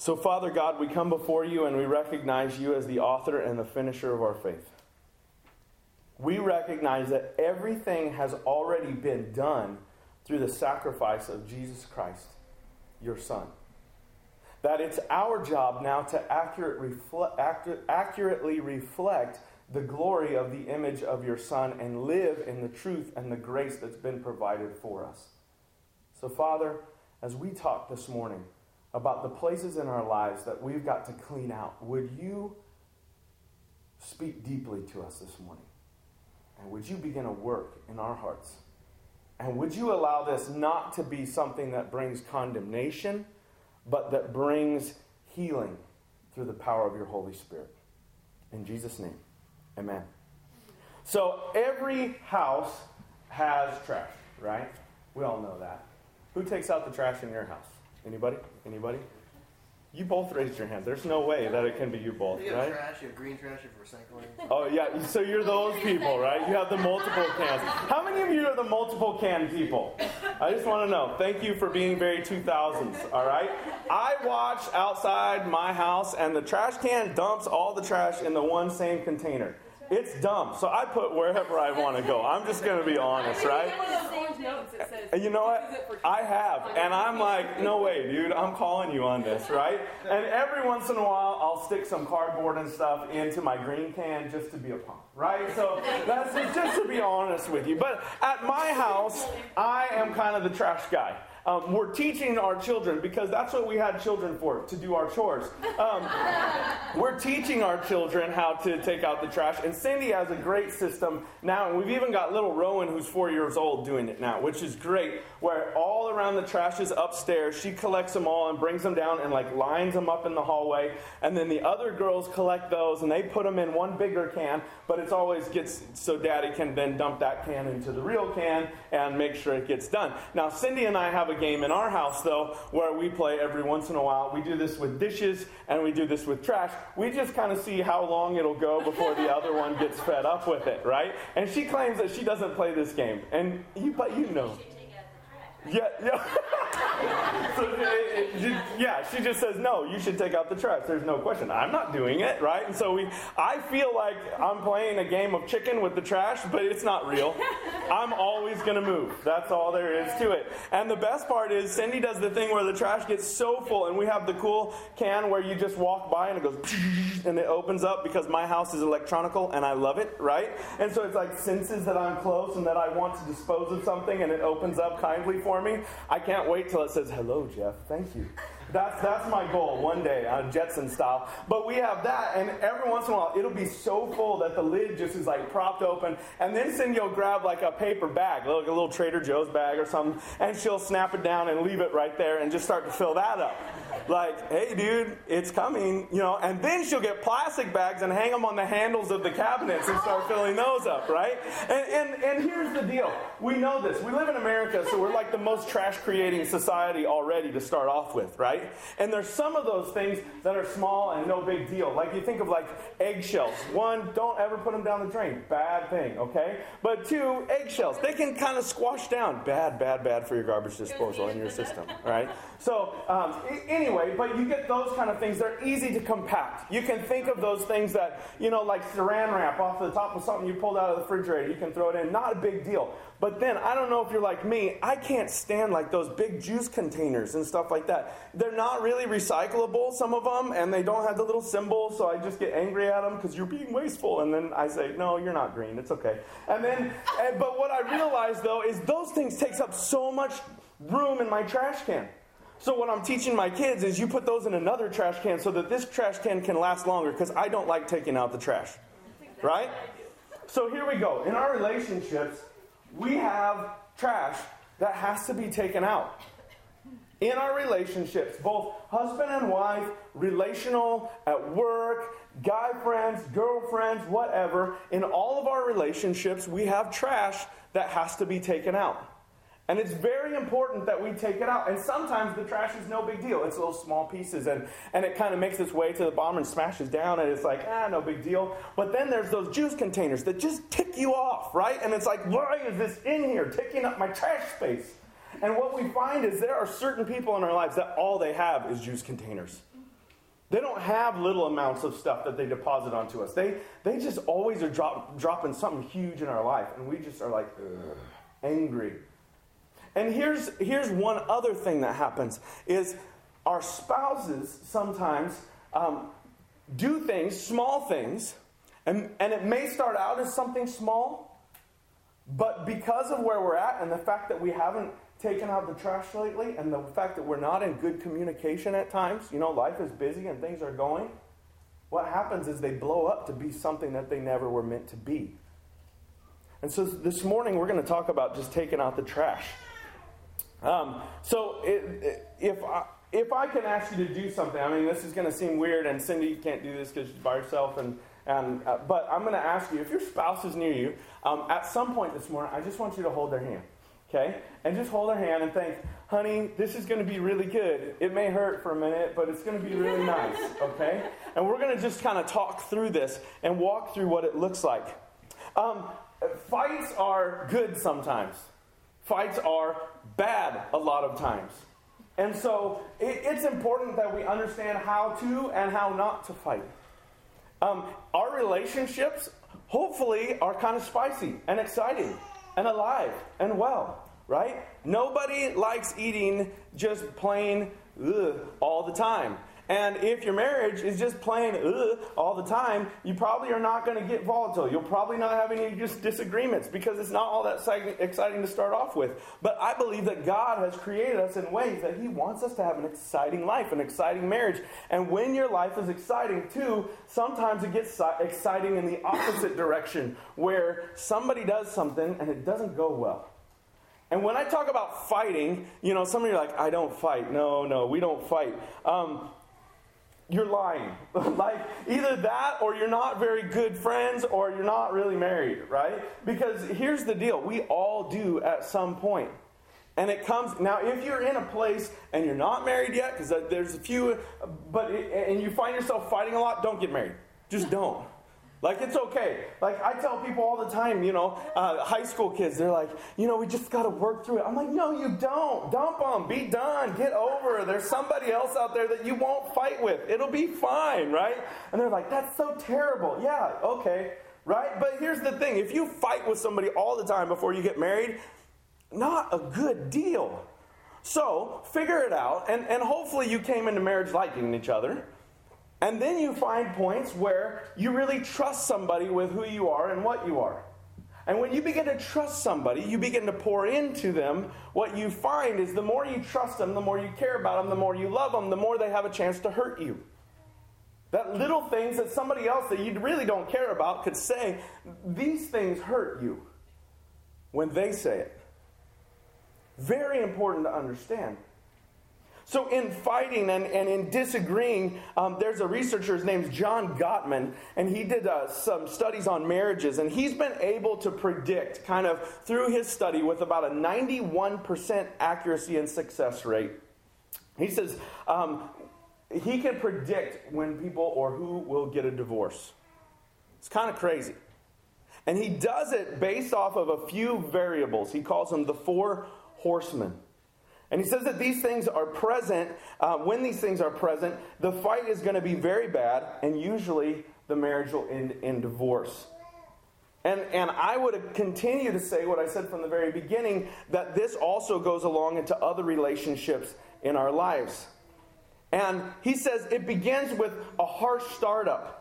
So, Father God, we come before you and we recognize you as the author and the finisher of our faith. We recognize that everything has already been done through the sacrifice of Jesus Christ, your Son. That it's our job now to accurate accurately reflect the glory of the image of your Son and live in the truth and the grace that's been provided for us. So, Father, as we talk this morning, about the places in our lives that we've got to clean out, would you speak deeply to us this morning? And would you begin a work in our hearts? And would you allow this not to be something that brings condemnation, but that brings healing through the power of your Holy Spirit? In Jesus' name, amen. So every house has trash, right? We all know that. Who takes out the trash in your house? Anybody? Anybody? You both raised your hand. There's no way that it can be you both, You have right? trash, you have green trash, you have recycling. Oh yeah, so you're those people, right? You have the multiple cans. How many of you are the multiple can people? I just want to know. Thank you for being very 2000s, all right? I watch outside my house and the trash can dumps all the trash in the one same container. It's dumb. So I put wherever I want to go. I'm just going to be honest, right? And you know what? I have. And I'm like, no way, dude. I'm calling you on this, right? And every once in a while, I'll stick some cardboard and stuff into my green can just to be a punk, right? So that's just, just to be honest with you. But at my house, I am kind of the trash guy. Um, we're teaching our children because that's what we had children for to do our chores. Um, we're teaching our children how to take out the trash, and Cindy has a great system now, and we've even got little Rowan, who's four years old, doing it now, which is great. Where all around the trash is upstairs, she collects them all and brings them down and like lines them up in the hallway, and then the other girls collect those and they put them in one bigger can, but it's always gets so Daddy can then dump that can into the real can and make sure it gets done. Now Cindy and I have a game in our house though where we play every once in a while. We do this with dishes and we do this with trash. We just kind of see how long it'll go before the other one gets fed up with it, right? And she claims that she doesn't play this game, and you, but you know. Yeah, yeah. so, it- it- it- yeah, she just says, no, you should take out the trash. There's no question. I'm not doing it, right? And so we, I feel like I'm playing a game of chicken with the trash, but it's not real. I'm always going to move. That's all there is to it. And the best part is, Cindy does the thing where the trash gets so full, and we have the cool can where you just walk by and it goes, and it opens up because my house is electronical and I love it, right? And so it's like senses that I'm close and that I want to dispose of something, and it opens up kindly for me. I can't wait till it says, hello, Jeff. Thank you. That's, that's my goal one day, uh, Jetson style. But we have that, and every once in a while, it'll be so full that the lid just is like propped open. And then Cindy will grab like a paper bag, like a little Trader Joe's bag or something, and she'll snap it down and leave it right there and just start to fill that up. Like, hey, dude, it's coming, you know. And then she'll get plastic bags and hang them on the handles of the cabinets and start filling those up, right? And, and, and here's the deal we know this. We live in America, so we're like the most trash creating society already to start off with, right? And there's some of those things that are small and no big deal. Like you think of like eggshells. One, don't ever put them down the drain. Bad thing, okay? But two, eggshells. They can kind of squash down. Bad, bad, bad for your garbage disposal in your system, right? So, um, anyway, but you get those kind of things. They're easy to compact. You can think of those things that, you know, like saran wrap off the top of something you pulled out of the refrigerator. You can throw it in. Not a big deal. But then, I don't know if you're like me, I can't stand like those big juice containers and stuff like that. They're not really recyclable, some of them, and they don't have the little symbol, so I just get angry at them because you're being wasteful. And then I say, no, you're not green. It's okay. And then, and, but what I realize though is those things takes up so much room in my trash can. So what I'm teaching my kids is you put those in another trash can so that this trash can can last longer because I don't like taking out the trash. Right? So here we go. In our relationships, we have trash that has to be taken out. In our relationships, both husband and wife, relational, at work, guy friends, girlfriends, whatever, in all of our relationships, we have trash that has to be taken out. And it's very important that we take it out. And sometimes the trash is no big deal. It's little small pieces and, and it kind of makes its way to the bottom and smashes down and it's like, ah, no big deal. But then there's those juice containers that just tick you off, right? And it's like, why is this in here taking up my trash space? And what we find is there are certain people in our lives that all they have is juice containers. They don't have little amounts of stuff that they deposit onto us. They, they just always are drop, dropping something huge in our life, and we just are like angry. And here's, here's one other thing that happens is our spouses sometimes um, do things, small things, and, and it may start out as something small, but because of where we're at and the fact that we haven't taken out the trash lately and the fact that we're not in good communication at times, you know, life is busy and things are going, what happens is they blow up to be something that they never were meant to be. And so this morning we're going to talk about just taking out the trash. Um, so it, it, if I, if I can ask you to do something, I mean, this is going to seem weird, and Cindy, you can't do this because she's by herself, and, and uh, but I'm going to ask you if your spouse is near you, um, at some point this morning, I just want you to hold their hand, okay? And just hold their hand and think, honey, this is going to be really good. It may hurt for a minute, but it's going to be really nice, okay? And we're going to just kind of talk through this and walk through what it looks like. Um, fights are good sometimes. Fights are bad a lot of times. And so it, it's important that we understand how to and how not to fight. Um, our relationships, hopefully, are kind of spicy and exciting and alive and well, right? Nobody likes eating just plain ugh, all the time. And if your marriage is just plain ugh, all the time, you probably are not going to get volatile. You'll probably not have any just disagreements because it's not all that exciting to start off with. But I believe that God has created us in ways that He wants us to have an exciting life, an exciting marriage. And when your life is exciting too, sometimes it gets exciting in the opposite direction where somebody does something and it doesn't go well. And when I talk about fighting, you know, some of you are like, I don't fight. No, no, we don't fight. Um, you're lying. like either that or you're not very good friends or you're not really married, right? Because here's the deal we all do at some point. And it comes now if you're in a place and you're not married yet, because uh, there's a few, but it, and you find yourself fighting a lot, don't get married. Just don't. Like, it's okay. Like, I tell people all the time, you know, uh, high school kids, they're like, you know, we just got to work through it. I'm like, no, you don't. Dump them. Be done. Get over. There's somebody else out there that you won't fight with. It'll be fine, right? And they're like, that's so terrible. Yeah, okay, right? But here's the thing if you fight with somebody all the time before you get married, not a good deal. So, figure it out, and, and hopefully you came into marriage liking each other. And then you find points where you really trust somebody with who you are and what you are. And when you begin to trust somebody, you begin to pour into them. What you find is the more you trust them, the more you care about them, the more you love them, the more they have a chance to hurt you. That little things that somebody else that you really don't care about could say, these things hurt you when they say it. Very important to understand. So, in fighting and, and in disagreeing, um, there's a researcher, his name's John Gottman, and he did uh, some studies on marriages, and he's been able to predict, kind of through his study, with about a 91% accuracy and success rate. He says um, he can predict when people or who will get a divorce. It's kind of crazy. And he does it based off of a few variables. He calls them the four horsemen. And he says that these things are present. Uh, when these things are present, the fight is going to be very bad, and usually the marriage will end in divorce. And, and I would continue to say what I said from the very beginning that this also goes along into other relationships in our lives. And he says it begins with a harsh startup.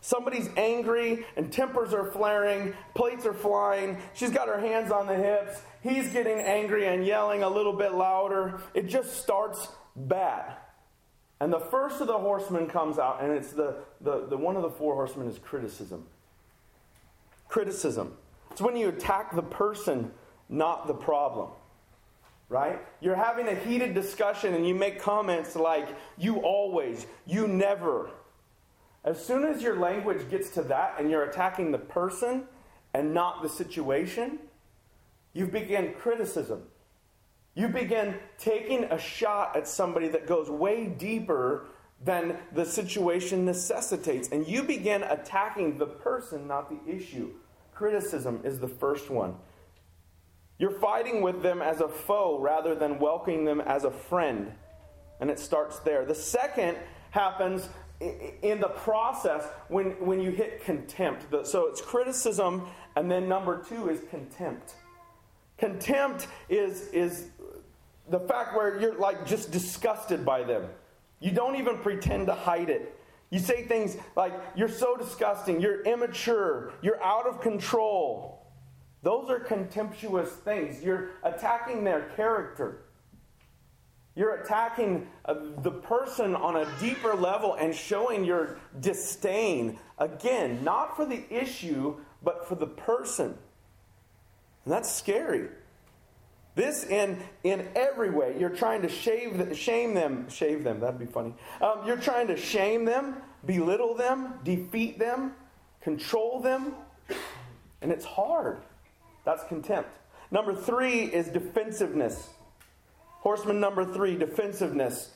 Somebody's angry and tempers are flaring, plates are flying, she's got her hands on the hips, he's getting angry and yelling a little bit louder. It just starts bad. And the first of the horsemen comes out, and it's the, the, the one of the four horsemen is criticism. Criticism. It's when you attack the person, not the problem. Right? You're having a heated discussion and you make comments like, you always, you never. As soon as your language gets to that and you're attacking the person and not the situation, you begin criticism. You begin taking a shot at somebody that goes way deeper than the situation necessitates. And you begin attacking the person, not the issue. Criticism is the first one. You're fighting with them as a foe rather than welcoming them as a friend. And it starts there. The second happens in the process when, when you hit contempt. So it's criticism, and then number two is contempt. Contempt is, is the fact where you're like just disgusted by them. You don't even pretend to hide it. You say things like, you're so disgusting, you're immature, you're out of control. Those are contemptuous things. You're attacking their character. You're attacking uh, the person on a deeper level and showing your disdain. Again, not for the issue, but for the person. And that's scary. This in in every way. You're trying to shave, shame them. Shave them. That'd be funny. Um, you're trying to shame them, belittle them, defeat them, control them, and it's hard. That's contempt. Number three is defensiveness. Horseman number three, defensiveness.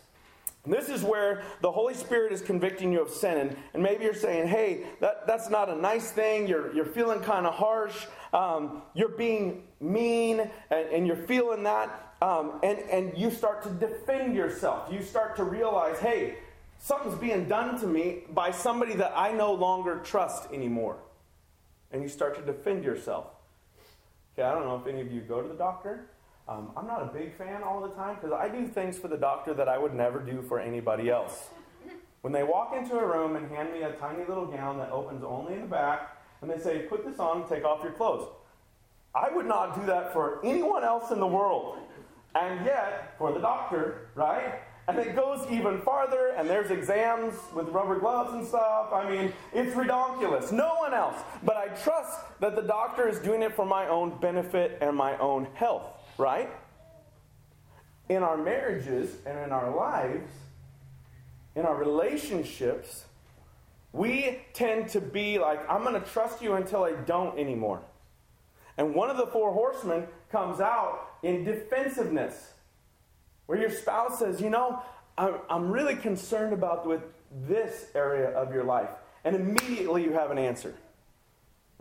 This is where the Holy Spirit is convicting you of sin. And, and maybe you're saying, hey, that, that's not a nice thing. You're, you're feeling kind of harsh. Um, you're being mean, and, and you're feeling that. Um, and, and you start to defend yourself. You start to realize, hey, something's being done to me by somebody that I no longer trust anymore. And you start to defend yourself. Okay, I don't know if any of you go to the doctor. Um, I'm not a big fan all the time because I do things for the doctor that I would never do for anybody else. When they walk into a room and hand me a tiny little gown that opens only in the back, and they say, put this on, take off your clothes. I would not do that for anyone else in the world. And yet, for the doctor, right? And it goes even farther, and there's exams with rubber gloves and stuff. I mean, it's redonkulous. No one else. But I trust that the doctor is doing it for my own benefit and my own health right? In our marriages and in our lives, in our relationships, we tend to be like, I'm going to trust you until I don't anymore. And one of the four horsemen comes out in defensiveness, where your spouse says, You know, I'm, really concerned about with this area of your life. And immediately you have an answer.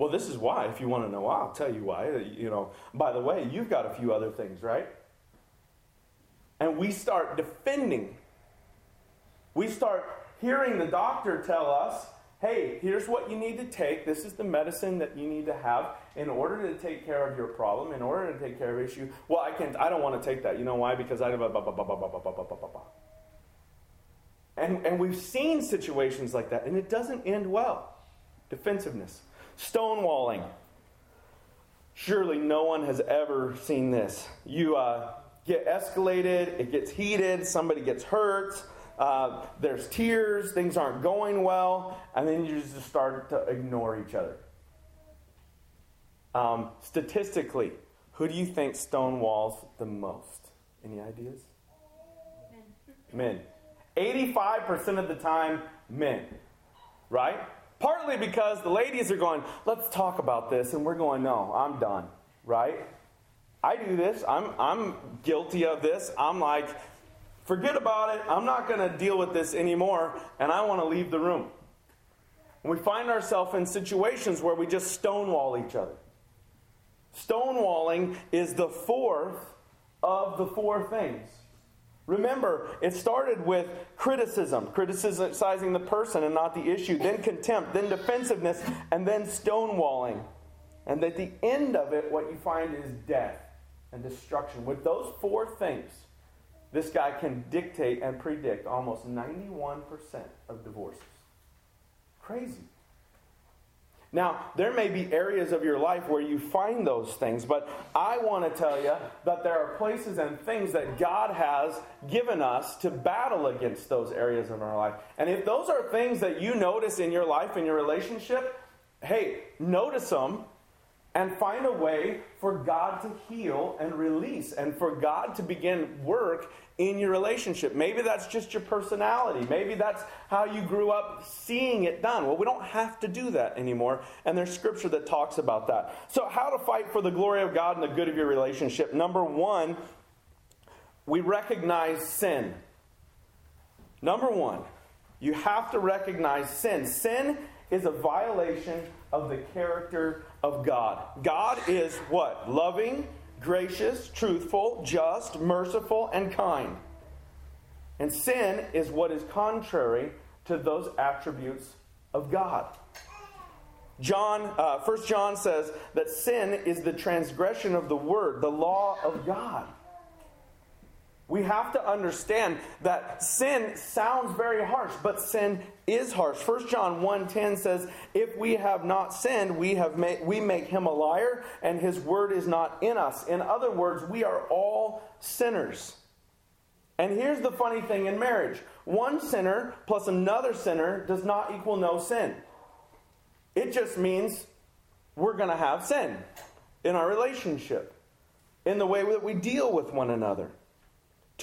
Well, this is why. If you want to know why, I'll tell you why. Uh, you know, by the way, you've got a few other things, right? And we start defending. We start hearing the doctor tell us, hey, here's what you need to take. This is the medicine that you need to have in order to take care of your problem, in order to take care of issue. Well, I can't I don't want to take that. You know why? Because I and, and we've seen situations like that, and it doesn't end well. Defensiveness. Stonewalling. Surely no one has ever seen this. You uh, get escalated, it gets heated, somebody gets hurt, uh, there's tears, things aren't going well, and then you just start to ignore each other. Um, statistically, who do you think stonewalls the most? Any ideas? Men. Men. 85% of the time, men. Right? Partly because the ladies are going, let's talk about this, and we're going, no, I'm done, right? I do this. I'm, I'm guilty of this. I'm like, forget about it. I'm not going to deal with this anymore, and I want to leave the room. And we find ourselves in situations where we just stonewall each other. Stonewalling is the fourth of the four things. Remember, it started with criticism, criticizing the person and not the issue, then contempt, then defensiveness, and then stonewalling. And at the end of it, what you find is death and destruction. With those four things, this guy can dictate and predict almost 91% of divorces. Crazy. Now, there may be areas of your life where you find those things, but I want to tell you that there are places and things that God has given us to battle against those areas of our life. And if those are things that you notice in your life, in your relationship, hey, notice them and find a way for God to heal and release and for God to begin work in your relationship. Maybe that's just your personality. Maybe that's how you grew up seeing it done. Well, we don't have to do that anymore, and there's scripture that talks about that. So, how to fight for the glory of God and the good of your relationship? Number one, we recognize sin. Number one, you have to recognize sin. Sin is a violation of the character of God. God is what? Loving, gracious, truthful, just, merciful, and kind. And sin is what is contrary to those attributes of God. John, uh, 1 John says that sin is the transgression of the word, the law of God. We have to understand that sin sounds very harsh, but sin is harsh. 1 John 1:10 says, "If we have not sinned, we have made, we make him a liar, and his word is not in us." In other words, we are all sinners. And here's the funny thing in marriage. One sinner plus another sinner does not equal no sin. It just means we're going to have sin in our relationship, in the way that we deal with one another.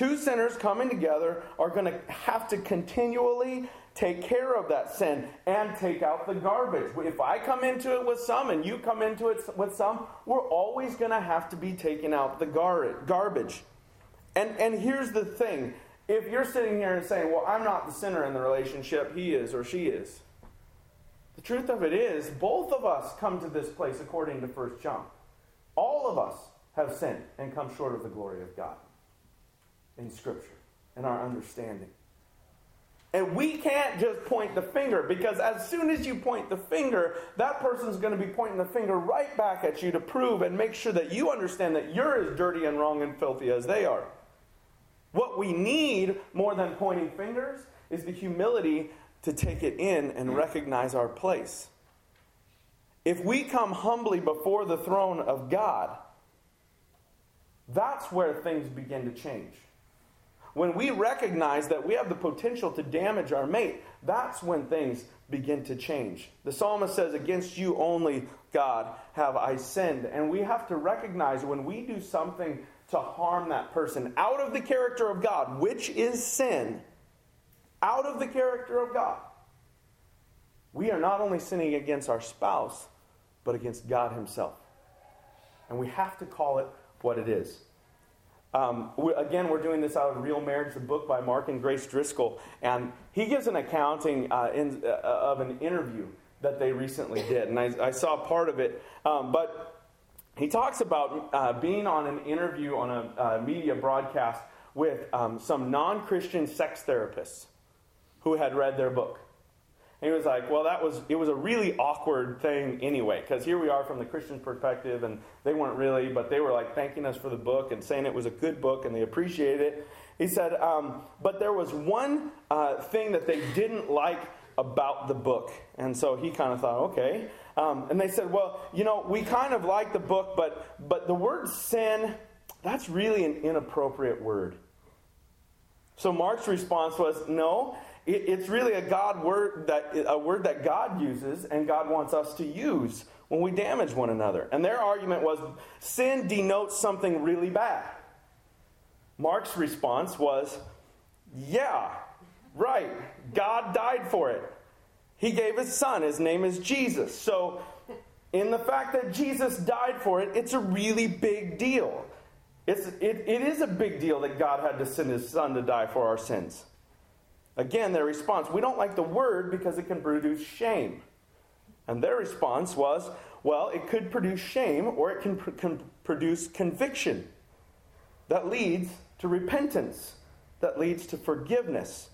Two sinners coming together are going to have to continually take care of that sin and take out the garbage. If I come into it with some and you come into it with some, we're always going to have to be taking out the gar- garbage. And, and here's the thing if you're sitting here and saying, Well, I'm not the sinner in the relationship, he is or she is. The truth of it is, both of us come to this place according to 1 John. All of us have sinned and come short of the glory of God in Scripture and our understanding. And we can't just point the finger because as soon as you point the finger, that person's going to be pointing the finger right back at you to prove and make sure that you understand that you're as dirty and wrong and filthy as they are. What we need more than pointing fingers is the humility to take it in and recognize our place. If we come humbly before the throne of God, that's where things begin to change. When we recognize that we have the potential to damage our mate, that's when things begin to change. The psalmist says, Against you only, God, have I sinned. And we have to recognize when we do something to harm that person out of the character of God, which is sin, out of the character of God, we are not only sinning against our spouse, but against God Himself. And we have to call it what it is. Um, we, again, we're doing this out of Real Marriage, the book by Mark and Grace Driscoll, and he gives an accounting uh, in, uh, of an interview that they recently did, and I, I saw part of it. Um, but he talks about uh, being on an interview on a uh, media broadcast with um, some non-Christian sex therapists who had read their book. And he was like, well, that was, it was a really awkward thing anyway, because here we are from the Christian perspective, and they weren't really, but they were like thanking us for the book and saying it was a good book and they appreciated it. He said, um, but there was one uh, thing that they didn't like about the book. And so he kind of thought, okay. Um, and they said, well, you know, we kind of like the book, but, but the word sin, that's really an inappropriate word. So Mark's response was, no, it, it's really a God word that a word that God uses and God wants us to use when we damage one another. And their argument was sin denotes something really bad. Mark's response was, yeah, right. God died for it. He gave his son. His name is Jesus. So, in the fact that Jesus died for it, it's a really big deal. It's, it, it is a big deal that God had to send his son to die for our sins. Again, their response, we don't like the word because it can produce shame. And their response was, well, it could produce shame or it can, pr- can produce conviction that leads to repentance, that leads to forgiveness.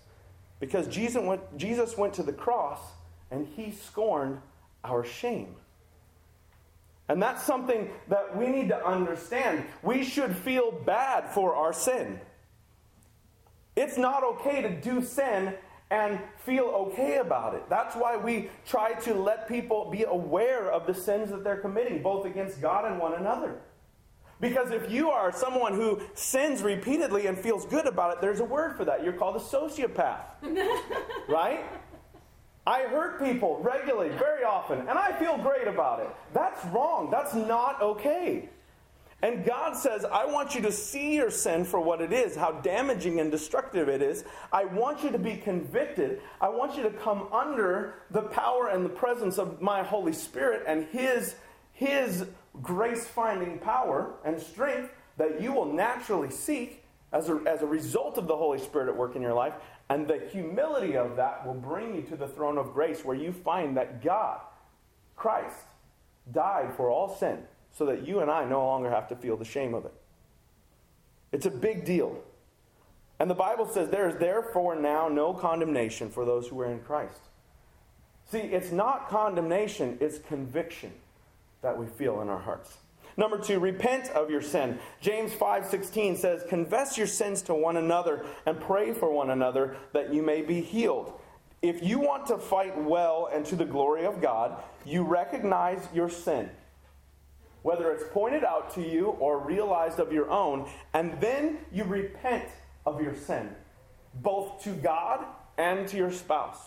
Because Jesus went, Jesus went to the cross and he scorned our shame. And that's something that we need to understand. We should feel bad for our sin. It's not okay to do sin and feel okay about it. That's why we try to let people be aware of the sins that they're committing, both against God and one another. Because if you are someone who sins repeatedly and feels good about it, there's a word for that. You're called a sociopath. right? I hurt people regularly, very often, and I feel great about it. That's wrong. That's not okay. And God says, I want you to see your sin for what it is, how damaging and destructive it is. I want you to be convicted. I want you to come under the power and the presence of my Holy Spirit and His, His grace finding power and strength that you will naturally seek as a, as a result of the Holy Spirit at work in your life. And the humility of that will bring you to the throne of grace where you find that God, Christ, died for all sin so that you and I no longer have to feel the shame of it. It's a big deal. And the Bible says there is therefore now no condemnation for those who are in Christ. See, it's not condemnation, it's conviction that we feel in our hearts. Number two, repent of your sin. James 5:16 says, "Confess your sins to one another and pray for one another that you may be healed." If you want to fight well and to the glory of God, you recognize your sin, whether it's pointed out to you or realized of your own, and then you repent of your sin, both to God and to your spouse.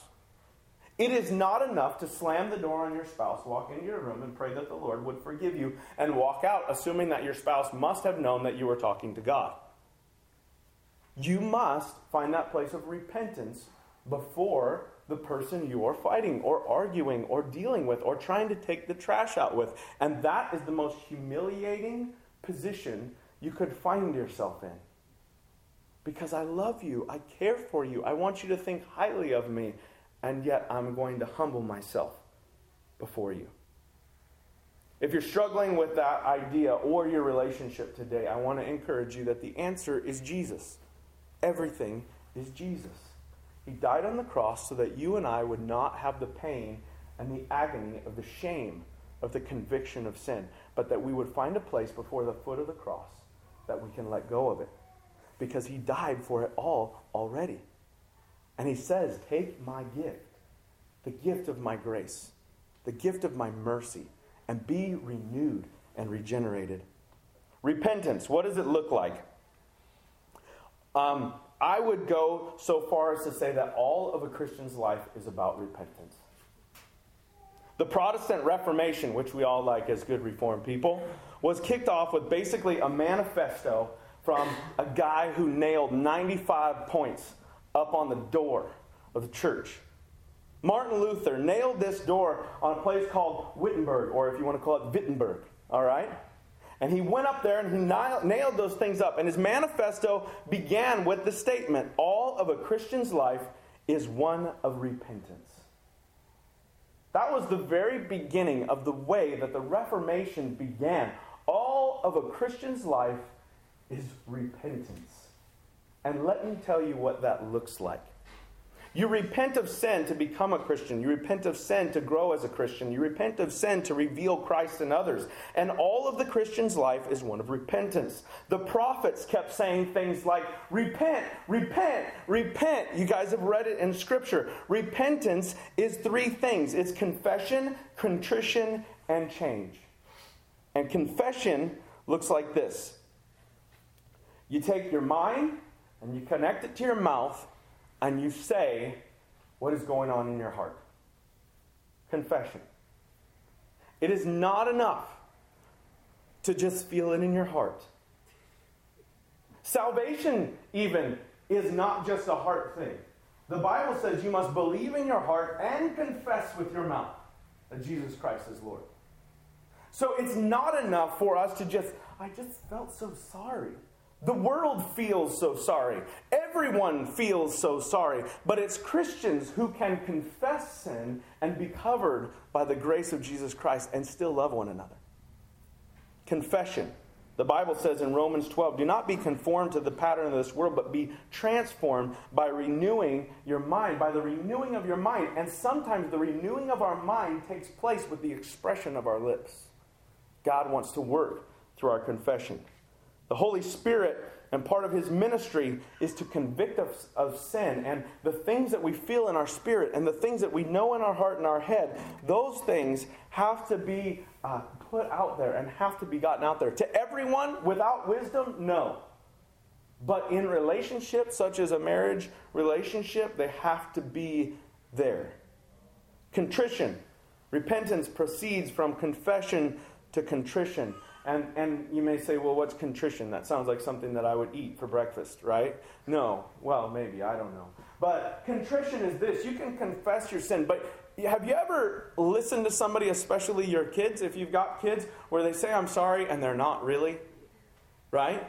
It is not enough to slam the door on your spouse, walk into your room, and pray that the Lord would forgive you, and walk out, assuming that your spouse must have known that you were talking to God. You must find that place of repentance before the person you are fighting or arguing or dealing with or trying to take the trash out with. And that is the most humiliating position you could find yourself in. Because I love you, I care for you, I want you to think highly of me, and yet I'm going to humble myself before you. If you're struggling with that idea or your relationship today, I want to encourage you that the answer is Jesus. Everything is Jesus. He died on the cross so that you and I would not have the pain and the agony of the shame of the conviction of sin, but that we would find a place before the foot of the cross that we can let go of it. Because he died for it all already. And he says, Take my gift, the gift of my grace, the gift of my mercy, and be renewed and regenerated. Repentance, what does it look like? Um, I would go so far as to say that all of a Christian's life is about repentance. The Protestant Reformation, which we all like as good Reformed people, was kicked off with basically a manifesto from a guy who nailed 95 points up on the door of the church. Martin Luther nailed this door on a place called Wittenberg, or if you want to call it Wittenberg, all right? And he went up there and he nailed those things up. And his manifesto began with the statement All of a Christian's life is one of repentance. That was the very beginning of the way that the Reformation began. All of a Christian's life is repentance. And let me tell you what that looks like. You repent of sin to become a Christian. You repent of sin to grow as a Christian. You repent of sin to reveal Christ in others. And all of the Christian's life is one of repentance. The prophets kept saying things like, repent, repent, repent. You guys have read it in Scripture. Repentance is three things it's confession, contrition, and change. And confession looks like this you take your mind and you connect it to your mouth and you say what is going on in your heart. Confession. It is not enough to just feel it in your heart. Salvation, even, is not just a heart thing. The Bible says you must believe in your heart and confess with your mouth that Jesus Christ is Lord. So it's not enough for us to just, I just felt so sorry. The world feels so sorry. Everyone feels so sorry. But it's Christians who can confess sin and be covered by the grace of Jesus Christ and still love one another. Confession. The Bible says in Romans 12, do not be conformed to the pattern of this world, but be transformed by renewing your mind, by the renewing of your mind. And sometimes the renewing of our mind takes place with the expression of our lips. God wants to work through our confession. The Holy Spirit and part of his ministry is to convict us of sin and the things that we feel in our spirit and the things that we know in our heart and our head. Those things have to be uh, put out there and have to be gotten out there. To everyone without wisdom, no. But in relationships, such as a marriage relationship, they have to be there. Contrition. Repentance proceeds from confession to contrition. And, and you may say, well, what's contrition? That sounds like something that I would eat for breakfast, right? No. Well, maybe. I don't know. But contrition is this you can confess your sin. But have you ever listened to somebody, especially your kids, if you've got kids, where they say, I'm sorry, and they're not really? Right?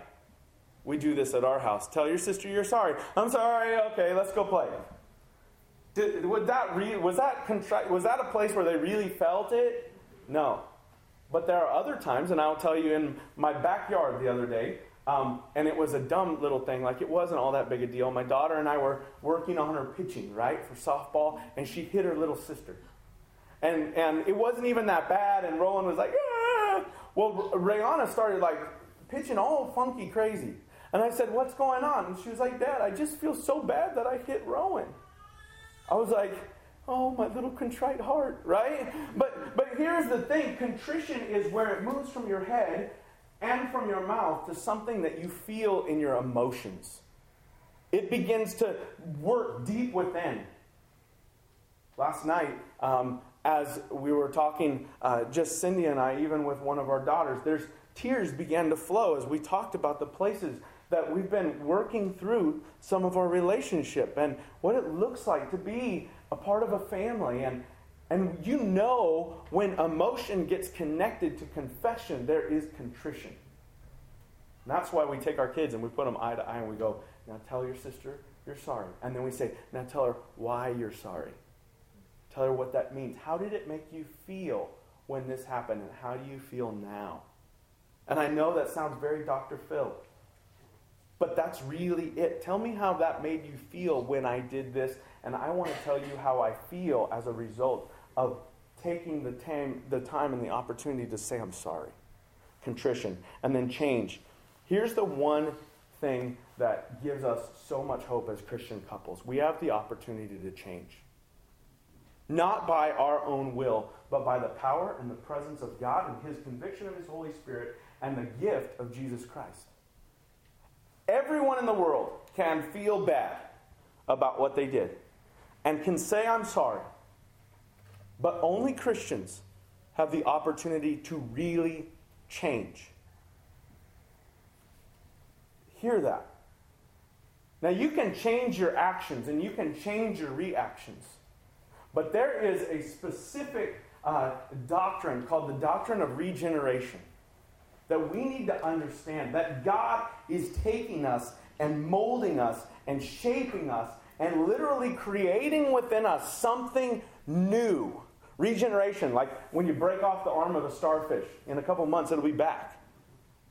We do this at our house. Tell your sister you're sorry. I'm sorry. Okay, let's go play. Did, would that re, was that contri- was that a place where they really felt it? No. But there are other times, and I'll tell you in my backyard the other day, Um, and it was a dumb little thing. Like, it wasn't all that big a deal. My daughter and I were working on her pitching, right, for softball, and she hit her little sister. And, and it wasn't even that bad, and Rowan was like, ah! Well, Rayana started, like, pitching all funky crazy. And I said, What's going on? And she was like, Dad, I just feel so bad that I hit Rowan. I was like, Oh, my little contrite heart, right? But but here's the thing, contrition is where it moves from your head and from your mouth to something that you feel in your emotions. It begins to work deep within. Last night, um, as we were talking, uh, just Cindy and I, even with one of our daughters, there's tears began to flow as we talked about the places that we've been working through some of our relationship and what it looks like to be a part of a family. And, and you know when emotion gets connected to confession, there is contrition. And that's why we take our kids and we put them eye to eye and we go, now tell your sister you're sorry. And then we say, now tell her why you're sorry. Tell her what that means. How did it make you feel when this happened? And how do you feel now? And I know that sounds very Dr. Phil. But that's really it. Tell me how that made you feel when I did this, and I want to tell you how I feel as a result of taking the time, the time and the opportunity to say I'm sorry. Contrition, and then change. Here's the one thing that gives us so much hope as Christian couples we have the opportunity to change. Not by our own will, but by the power and the presence of God and His conviction of His Holy Spirit and the gift of Jesus Christ. Everyone in the world can feel bad about what they did and can say, I'm sorry. But only Christians have the opportunity to really change. Hear that. Now, you can change your actions and you can change your reactions. But there is a specific uh, doctrine called the doctrine of regeneration that we need to understand that God is taking us and molding us and shaping us and literally creating within us something new. Regeneration, like when you break off the arm of a starfish, in a couple months it'll be back.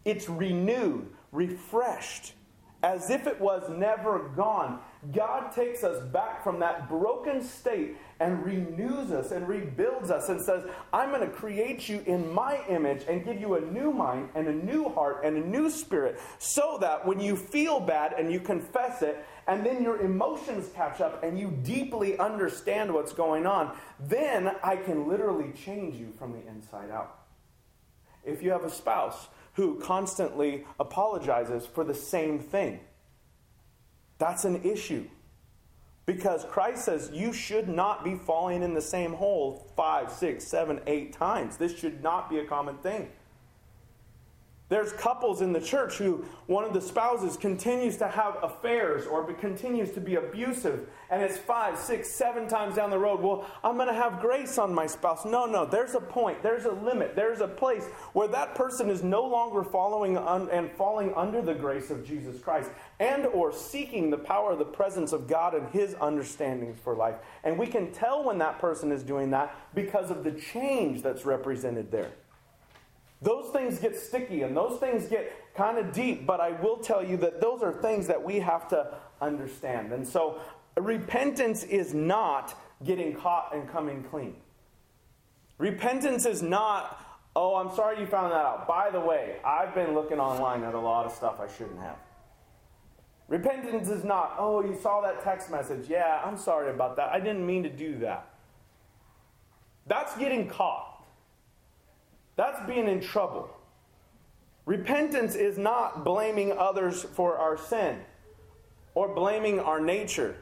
It's renewed, refreshed, as if it was never gone. God takes us back from that broken state and renews us and rebuilds us and says, I'm going to create you in my image and give you a new mind and a new heart and a new spirit so that when you feel bad and you confess it and then your emotions catch up and you deeply understand what's going on, then I can literally change you from the inside out. If you have a spouse who constantly apologizes for the same thing, that's an issue. Because Christ says you should not be falling in the same hole five, six, seven, eight times. This should not be a common thing. There's couples in the church who one of the spouses continues to have affairs or continues to be abusive, and it's five, six, seven times down the road. Well, I'm going to have grace on my spouse. No, no, there's a point, there's a limit, there's a place where that person is no longer following un- and falling under the grace of Jesus Christ and or seeking the power of the presence of God and his understandings for life. And we can tell when that person is doing that because of the change that's represented there. Those things get sticky and those things get kind of deep, but I will tell you that those are things that we have to understand. And so, repentance is not getting caught and coming clean. Repentance is not, oh, I'm sorry you found that out. By the way, I've been looking online at a lot of stuff I shouldn't have. Repentance is not, oh, you saw that text message. Yeah, I'm sorry about that. I didn't mean to do that. That's getting caught. That's being in trouble. Repentance is not blaming others for our sin or blaming our nature.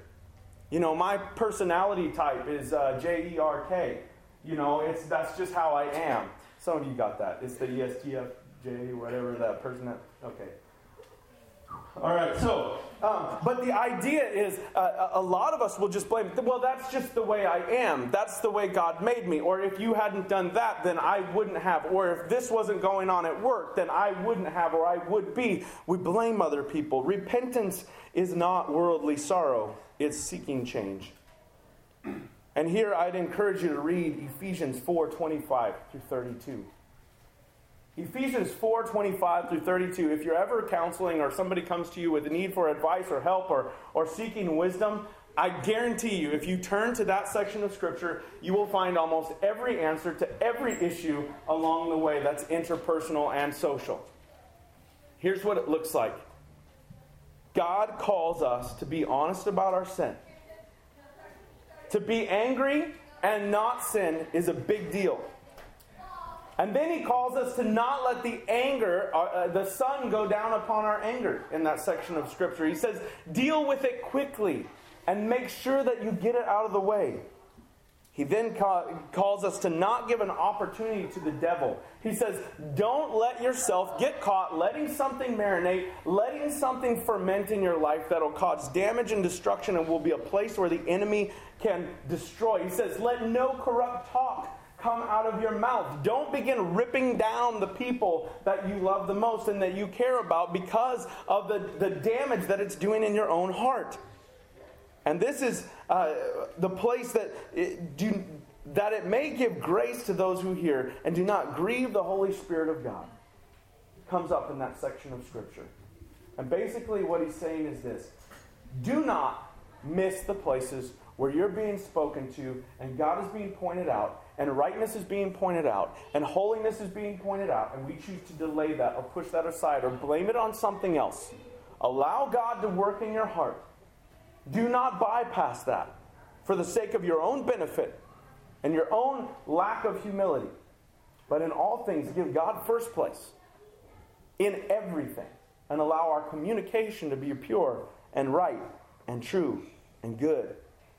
You know, my personality type is uh, J E R K. You know, it's that's just how I am. Some of you got that. It's the ESTFJ, whatever that person that. Okay. All right, so, um, but the idea is uh, a lot of us will just blame, well, that's just the way I am. That's the way God made me. Or if you hadn't done that, then I wouldn't have. Or if this wasn't going on at work, then I wouldn't have, or I would be. We blame other people. Repentance is not worldly sorrow, it's seeking change. And here I'd encourage you to read Ephesians 4 25 through 32. Ephesians 4 25 through 32. If you're ever counseling or somebody comes to you with a need for advice or help or, or seeking wisdom, I guarantee you, if you turn to that section of Scripture, you will find almost every answer to every issue along the way that's interpersonal and social. Here's what it looks like God calls us to be honest about our sin. To be angry and not sin is a big deal. And then he calls us to not let the anger, uh, uh, the sun go down upon our anger in that section of Scripture. He says, deal with it quickly and make sure that you get it out of the way. He then ca- calls us to not give an opportunity to the devil. He says, Don't let yourself get caught letting something marinate, letting something ferment in your life that'll cause damage and destruction and will be a place where the enemy can destroy. He says, Let no corrupt talk come out of your mouth. Don't begin ripping down the people that you love the most and that you care about because of the, the damage that it's doing in your own heart. And this is uh, the place that it, do, that it may give grace to those who hear and do not grieve the Holy Spirit of God. Comes up in that section of Scripture. And basically, what he's saying is this do not miss the places where you're being spoken to and God is being pointed out and rightness is being pointed out, and holiness is being pointed out, and we choose to delay that or push that aside or blame it on something else. Allow God to work in your heart. Do not bypass that for the sake of your own benefit and your own lack of humility. But in all things, give God first place in everything and allow our communication to be pure and right and true and good.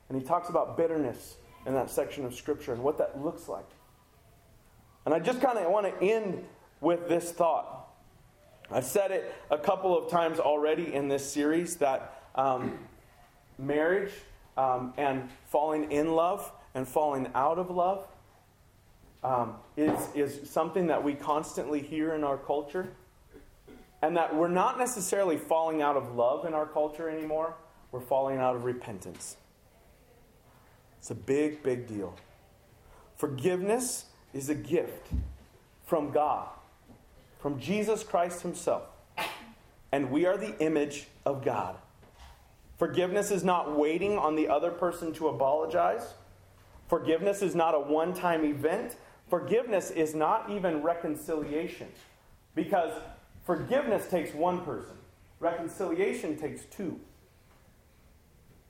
And he talks about bitterness in that section of Scripture and what that looks like. And I just kind of want to end with this thought. I've said it a couple of times already in this series that um, marriage um, and falling in love and falling out of love um, is, is something that we constantly hear in our culture. And that we're not necessarily falling out of love in our culture anymore, we're falling out of repentance. It's a big, big deal. Forgiveness is a gift from God, from Jesus Christ Himself. And we are the image of God. Forgiveness is not waiting on the other person to apologize. Forgiveness is not a one time event. Forgiveness is not even reconciliation. Because forgiveness takes one person, reconciliation takes two.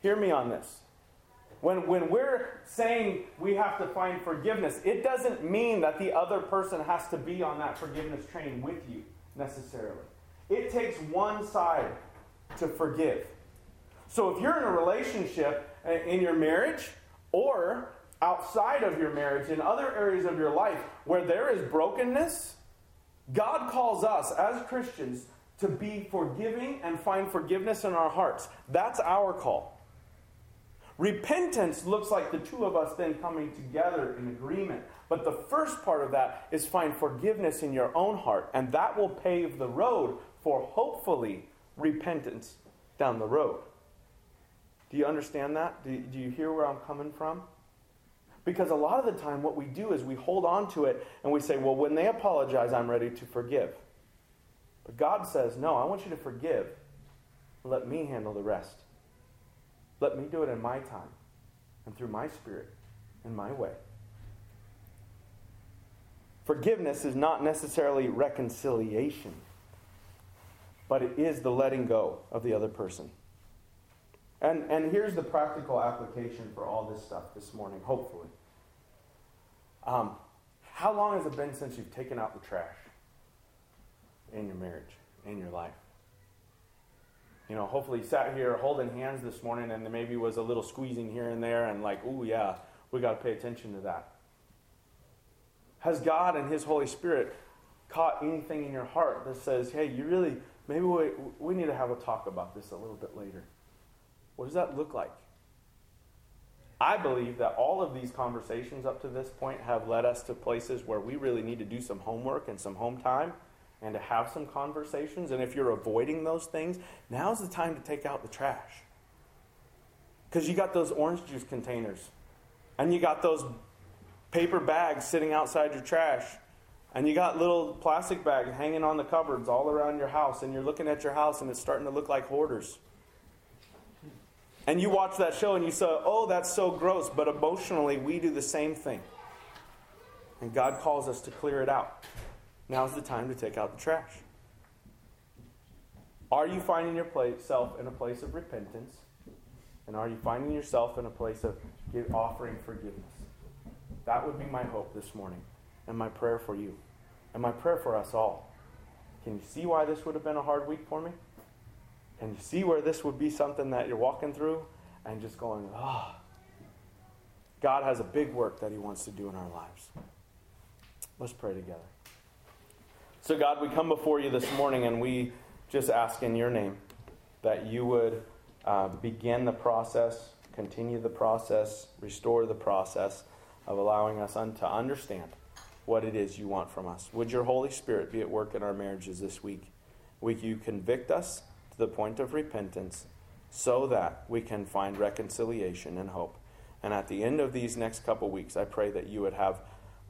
Hear me on this. When, when we're saying we have to find forgiveness, it doesn't mean that the other person has to be on that forgiveness train with you necessarily. It takes one side to forgive. So if you're in a relationship uh, in your marriage or outside of your marriage, in other areas of your life where there is brokenness, God calls us as Christians to be forgiving and find forgiveness in our hearts. That's our call. Repentance looks like the two of us then coming together in agreement. But the first part of that is find forgiveness in your own heart, and that will pave the road for hopefully repentance down the road. Do you understand that? Do, do you hear where I'm coming from? Because a lot of the time, what we do is we hold on to it and we say, well, when they apologize, I'm ready to forgive. But God says, no, I want you to forgive. Let me handle the rest. Let me do it in my time and through my spirit in my way. Forgiveness is not necessarily reconciliation, but it is the letting go of the other person. And, and here's the practical application for all this stuff this morning, hopefully. Um, how long has it been since you've taken out the trash in your marriage, in your life? You know, hopefully sat here holding hands this morning and maybe was a little squeezing here and there and like, oh yeah, we got to pay attention to that. Has God and His Holy Spirit caught anything in your heart that says, hey, you really, maybe we, we need to have a talk about this a little bit later? What does that look like? I believe that all of these conversations up to this point have led us to places where we really need to do some homework and some home time and to have some conversations. And if you're avoiding those things, now's the time to take out the trash. Because you got those orange juice containers, and you got those paper bags sitting outside your trash, And you got little plastic bags hanging on the cupboards all around your house, and you're looking at your house and it's starting to look like hoarders. And you watch that show and you say, oh, that's so gross. But emotionally, we do the same thing. And God calls us to clear it out. Now's the time to take out the trash. Are you finding yourself in a place of repentance? And are you finding yourself in a place of offering forgiveness? That would be my hope this morning and my prayer for you and my prayer for us all. Can you see why this would have been a hard week for me? Can you see where this would be something that you're walking through and just going, ah? Oh. God has a big work that He wants to do in our lives. Let's pray together. So, God, we come before you this morning and we just ask in your name that you would uh, begin the process, continue the process, restore the process of allowing us un- to understand what it is you want from us. Would your Holy Spirit be at work in our marriages this week? Would you convict us to the point of repentance so that we can find reconciliation and hope? And at the end of these next couple weeks, I pray that you would have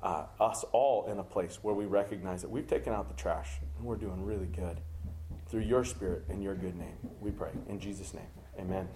uh, us all in a place where we recognize that we've taken out the trash and we're doing really good. Through your spirit and your good name, we pray. In Jesus' name, amen.